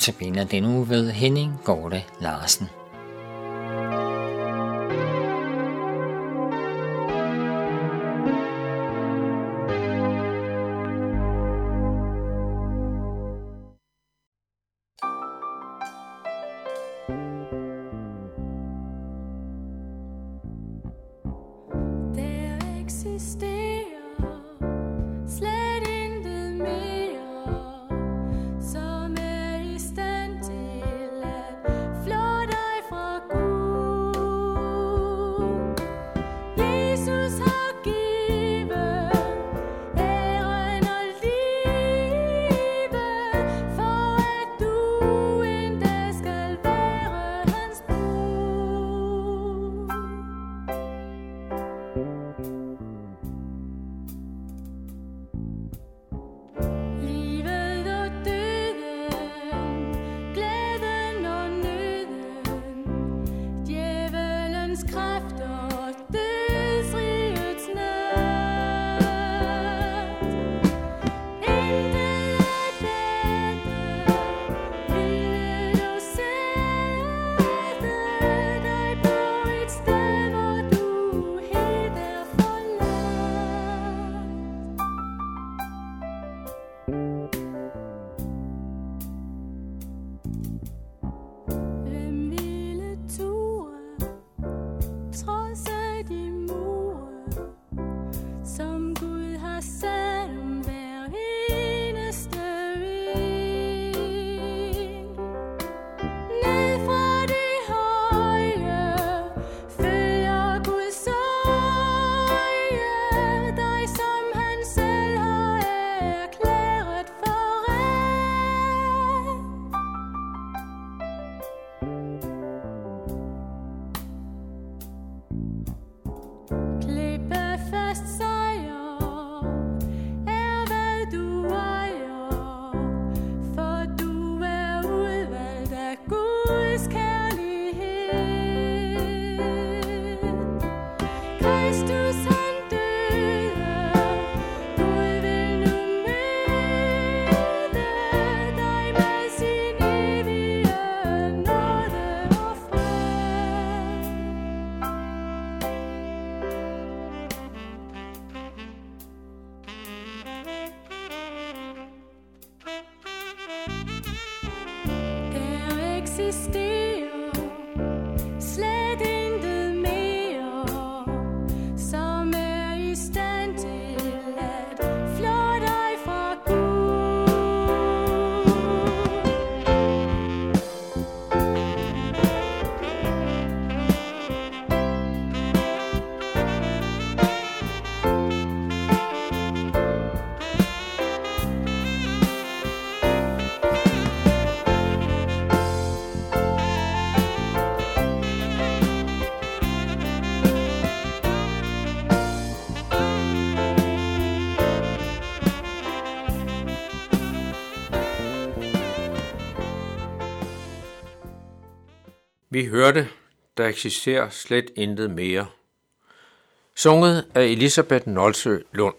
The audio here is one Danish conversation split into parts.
Notabene denne uge ved Henning Gorte Larsen. stay Vi hørte, der eksisterer slet intet mere. Sunget af Elisabeth Nolsø Lund.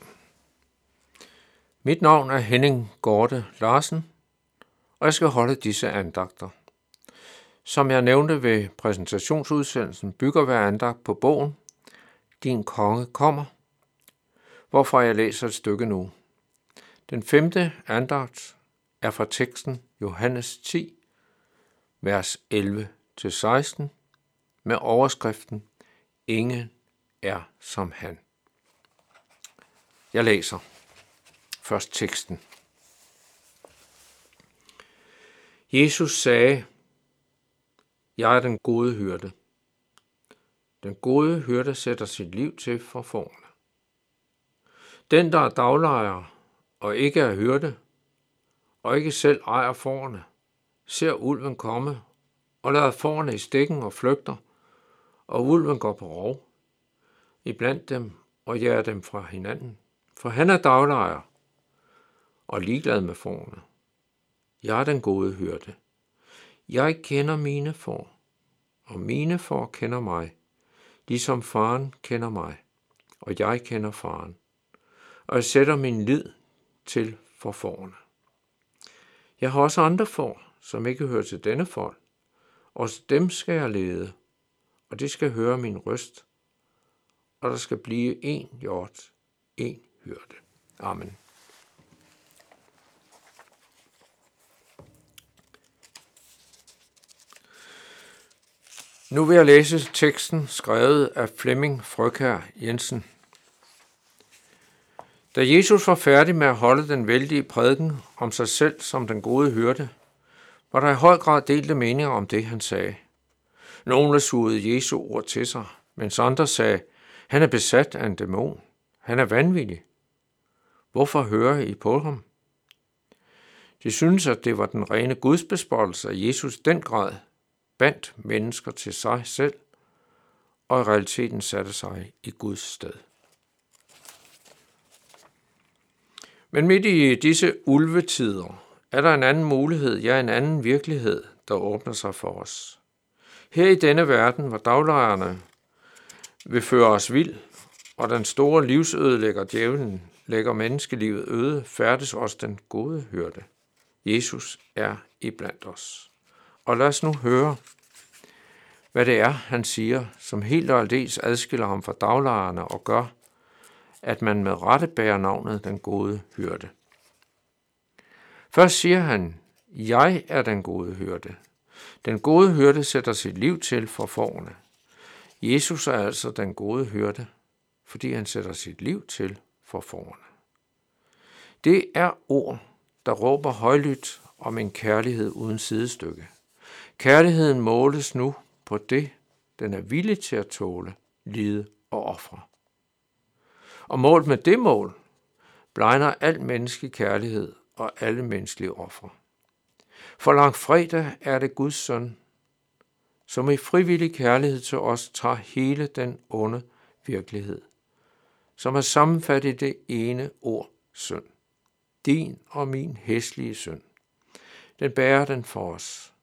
Mit navn er Henning Gorte Larsen, og jeg skal holde disse andagter. Som jeg nævnte ved præsentationsudsendelsen, bygger hver andagt på bogen Din konge kommer, hvorfor jeg læser et stykke nu. Den femte andagt er fra teksten Johannes 10, vers 11 til 16 med overskriften Ingen er som han. Jeg læser først teksten. Jesus sagde, Jeg er den gode hyrde. Den gode hyrde sætter sit liv til for forne. Den, der er daglejer og ikke er hyrde, og ikke selv ejer forne, ser ulven komme og lader forne i stikken og flygter, og ulven går på rov iblandt dem og jager dem fra hinanden. For han er daglejer og ligeglad med forne. Jeg er den gode hyrde. Jeg kender mine får, og mine får kender mig, ligesom faren kender mig, og jeg kender faren. Og jeg sætter min lid til for forne. Jeg har også andre får, som ikke hører til denne folk. Også dem skal jeg lede, og de skal høre min røst, og der skal blive en hjort, en hyrde. Amen. Nu vil jeg læse teksten skrevet af Flemming Frøkær Jensen. Da Jesus var færdig med at holde den vældige prædiken om sig selv som den gode hyrde, var der i høj grad delte meninger om det, han sagde. Nogle sugede Jesu ord til sig, mens andre sagde, han er besat af en dæmon. Han er vanvittig. Hvorfor hører I på ham? De synes, at det var den rene gudsbespottelse at Jesus den grad bandt mennesker til sig selv, og i realiteten satte sig i Guds sted. Men midt i disse ulvetider er der en anden mulighed, ja en anden virkelighed, der åbner sig for os. Her i denne verden, hvor daglejerne vil føre os vild, og den store livsødelægger djævlen lægger menneskelivet øde, færdes os den gode hørte. Jesus er iblandt os. Og lad os nu høre, hvad det er, han siger, som helt og aldeles adskiller ham fra daglejerne og gør, at man med rette bærer navnet den gode hyrde. Først siger han, jeg er den gode hyrde. Den gode hyrde sætter sit liv til for forne. Jesus er altså den gode hyrde, fordi han sætter sit liv til for forne. Det er ord, der råber højlydt om en kærlighed uden sidestykke. Kærligheden måles nu på det, den er villig til at tåle, lide og ofre. Og målt med det mål, blegner al menneskelig kærlighed og alle menneskelige ofre. For langt fredag er det Guds søn, som i frivillig kærlighed til os tager hele den onde virkelighed, som er sammenfattet i det ene ord søn. Din og min hæslige søn. Den bærer den for os.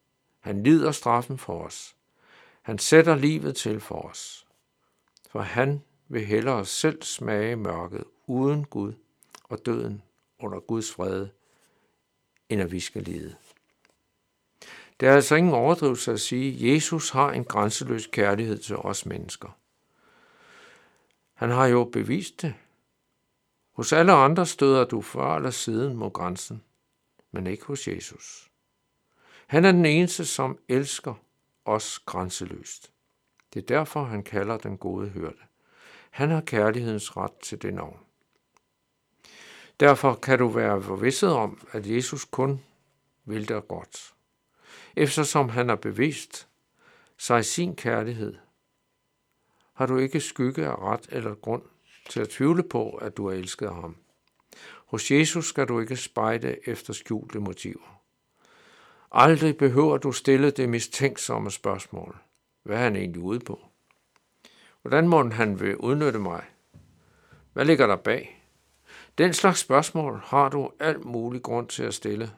Han lider straffen for os. Han sætter livet til for os. For han vil hellere selv smage mørket uden Gud og døden under Guds fred, end at vi skal lide. Det er altså ingen overdrivelse at sige, at Jesus har en grænseløs kærlighed til os mennesker. Han har jo bevist det. Hos alle andre støder du før eller siden mod grænsen, men ikke hos Jesus. Han er den eneste, som elsker os grænseløst. Det er derfor, han kalder den gode hørte. Han har kærlighedens ret til det navn. Derfor kan du være forvisset om, at Jesus kun vil dig godt. Eftersom han har bevist sig sin kærlighed, har du ikke skygge af ret eller grund til at tvivle på, at du er elsket af ham. Hos Jesus skal du ikke spejde efter skjulte motiver. Aldrig behøver du stille det mistænksomme spørgsmål. Hvad er han egentlig ude på? Hvordan må han vil udnytte mig? Hvad ligger der bag? Den slags spørgsmål har du alt mulig grund til at stille.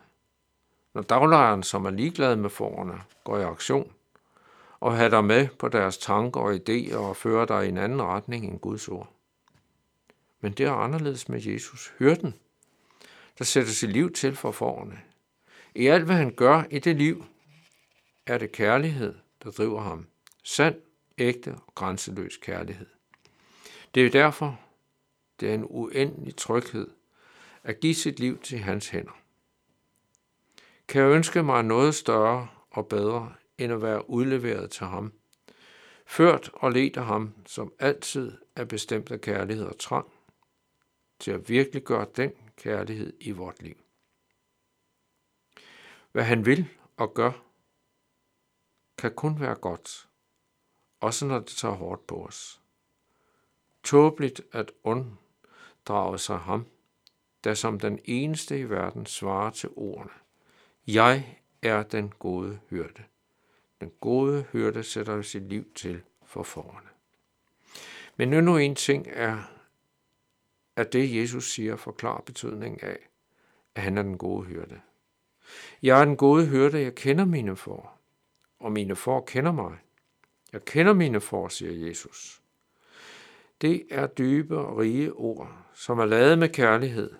Når daglejeren, som er ligeglad med forerne, går i aktion og har dig med på deres tanker og idéer og fører dig i en anden retning end Guds ord. Men det er anderledes med Jesus. Hør den, der sætter sit liv til for forerne. I alt, hvad han gør i det liv, er det kærlighed, der driver ham. Sand, ægte og grænseløs kærlighed. Det er derfor, det er en uendelig tryghed at give sit liv til hans hænder. Kan jeg ønske mig noget større og bedre, end at være udleveret til ham, ført og ledt af ham, som altid er bestemt af kærlighed og trang, til at virkelig gøre den kærlighed i vort liv. Hvad han vil og gør, kan kun være godt, også når det tager hårdt på os. Tåbeligt at unddrage sig ham, der som den eneste i verden svarer til ordene. Jeg er den gode hyrde. Den gode hyrde sætter sit liv til for forerne. Men endnu en ting er, at det Jesus siger forklarer betydningen af, at han er den gode hyrde. Jeg er den gode hyrde, jeg kender mine får, og mine får kender mig. Jeg kender mine får, siger Jesus. Det er dybe og rige ord, som er lavet med kærlighed,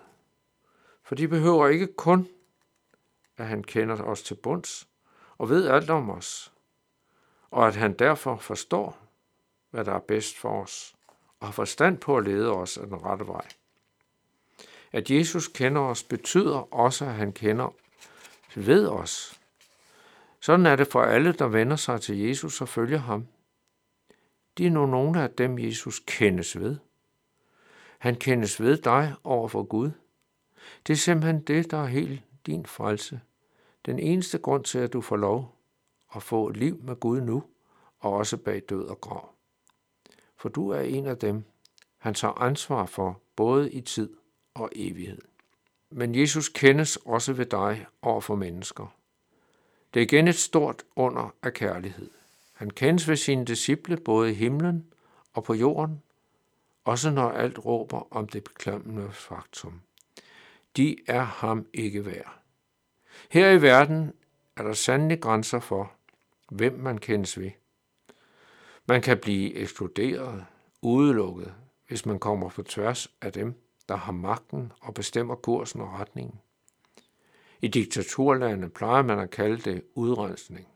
for de behøver ikke kun at han kender os til bunds og ved alt om os, og at han derfor forstår, hvad der er bedst for os, og har forstand på at lede os af den rette vej. At Jesus kender os betyder også, at han kender ved os. Sådan er det for alle, der vender sig til Jesus og følger ham det er nu nogle af dem, Jesus kendes ved. Han kendes ved dig over for Gud. Det er simpelthen det, der er helt din frelse. Den eneste grund til, at du får lov at få et liv med Gud nu, og også bag død og grav. For du er en af dem, han tager ansvar for, både i tid og evighed. Men Jesus kendes også ved dig over for mennesker. Det er igen et stort under af kærlighed. Han kendes ved sine disciple både i himlen og på jorden, også når alt råber om det beklemmende faktum. De er ham ikke værd. Her i verden er der sandelig grænser for, hvem man kendes ved. Man kan blive ekskluderet, udelukket, hvis man kommer på tværs af dem, der har magten og bestemmer kursen og retningen. I diktaturlande plejer man at kalde det udrensning.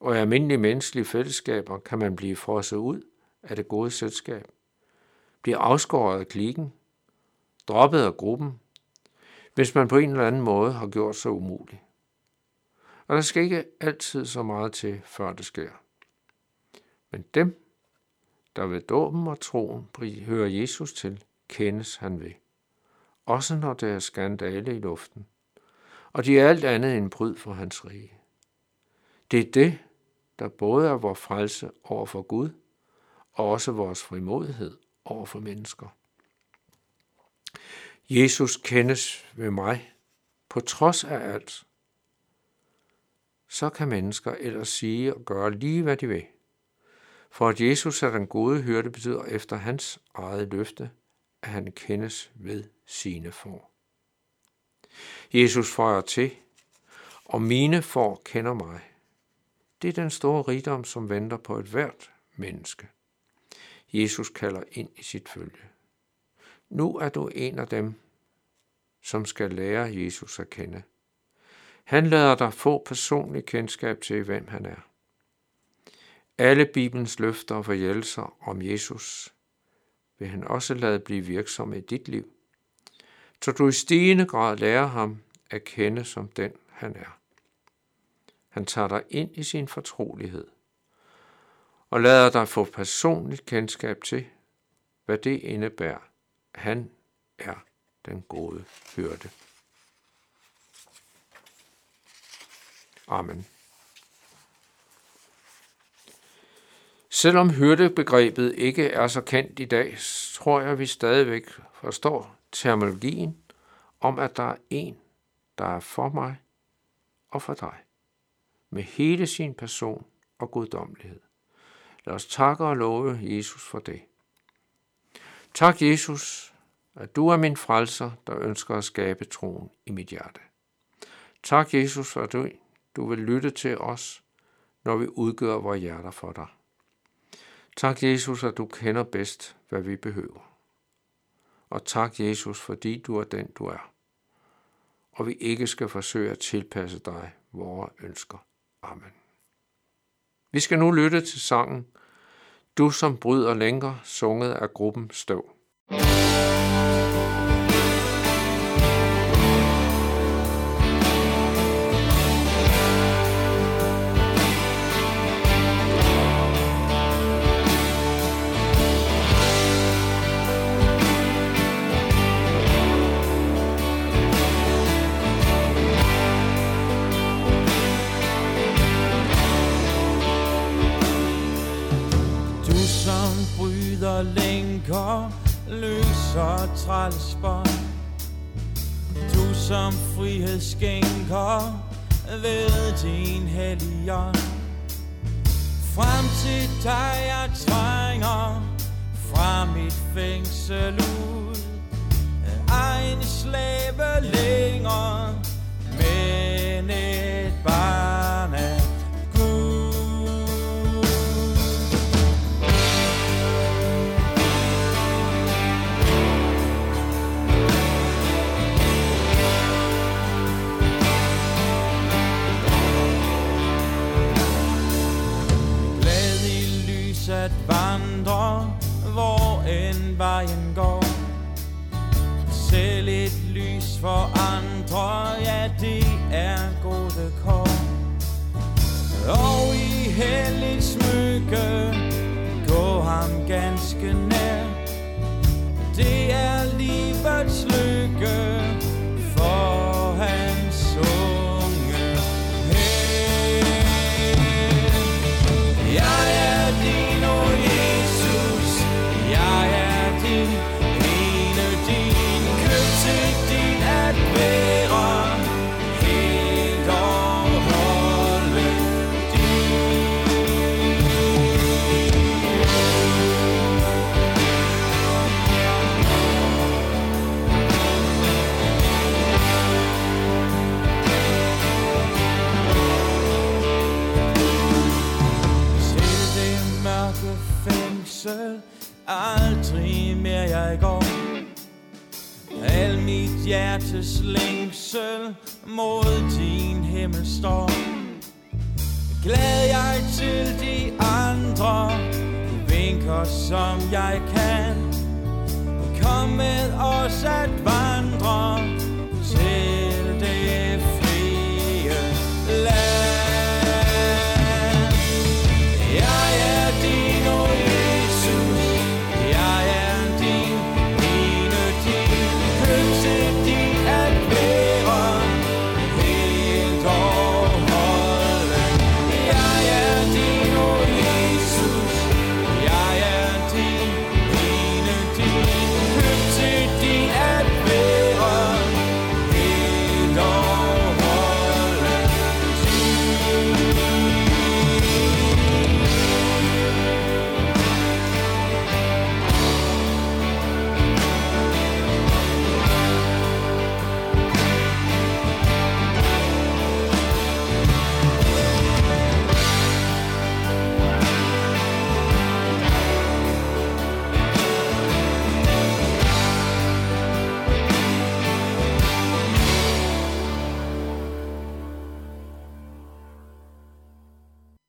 Og i almindelige menneskelige fællesskaber kan man blive frosset ud af det gode selskab, blive afskåret af klikken, droppet af gruppen, hvis man på en eller anden måde har gjort sig umulig. Og der skal ikke altid så meget til, før det sker. Men dem, der ved dåben og troen hører Jesus til, kendes han ved. Også når der er skandale i luften. Og de er alt andet end bryd for hans rige. Det er det, der både er vores frelse over for Gud, og også vores frimodighed over for mennesker. Jesus kendes ved mig, på trods af alt. Så kan mennesker ellers sige og gøre lige, hvad de vil. For at Jesus er den gode hørte, betyder efter hans eget løfte, at han kendes ved sine får. Jesus føjer til, og mine får kender mig. Det er den store rigdom, som venter på et hvert menneske. Jesus kalder ind i sit følge. Nu er du en af dem, som skal lære Jesus at kende. Han lader dig få personlig kendskab til, hvem han er. Alle Bibelens løfter og forhjælelser om Jesus vil han også lade blive virksom i dit liv, så du i stigende grad lærer ham at kende som den, han er. Han tager dig ind i sin fortrolighed og lader dig få personligt kendskab til, hvad det indebærer. Han er den gode hørte. Amen. Selvom hyrdebegrebet ikke er så kendt i dag, tror jeg, vi stadigvæk forstår terminologien om, at der er en, der er for mig og for dig, med hele sin person og guddommelighed. Lad os takke og love Jesus for det. Tak, Jesus, at du er min frelser, der ønsker at skabe troen i mit hjerte. Tak, Jesus, for at du, du vil lytte til os, når vi udgør vores hjerter for dig. Tak, Jesus, at du kender bedst, hvad vi behøver. Og tak, Jesus, fordi du er den, du er. Og vi ikke skal forsøge at tilpasse dig vores ønsker. Amen. Vi skal nu lytte til sangen Du som bryder lænker, sunget af gruppen Støv. Lænker løser trælsbånd Du som frihed skænker ved din helligånd Frem til dig jeg trænger fra mit fængsel ud. Egen slave længere, men et barn mod din himmel står. Glad jeg til de andre, du vinker som jeg kan.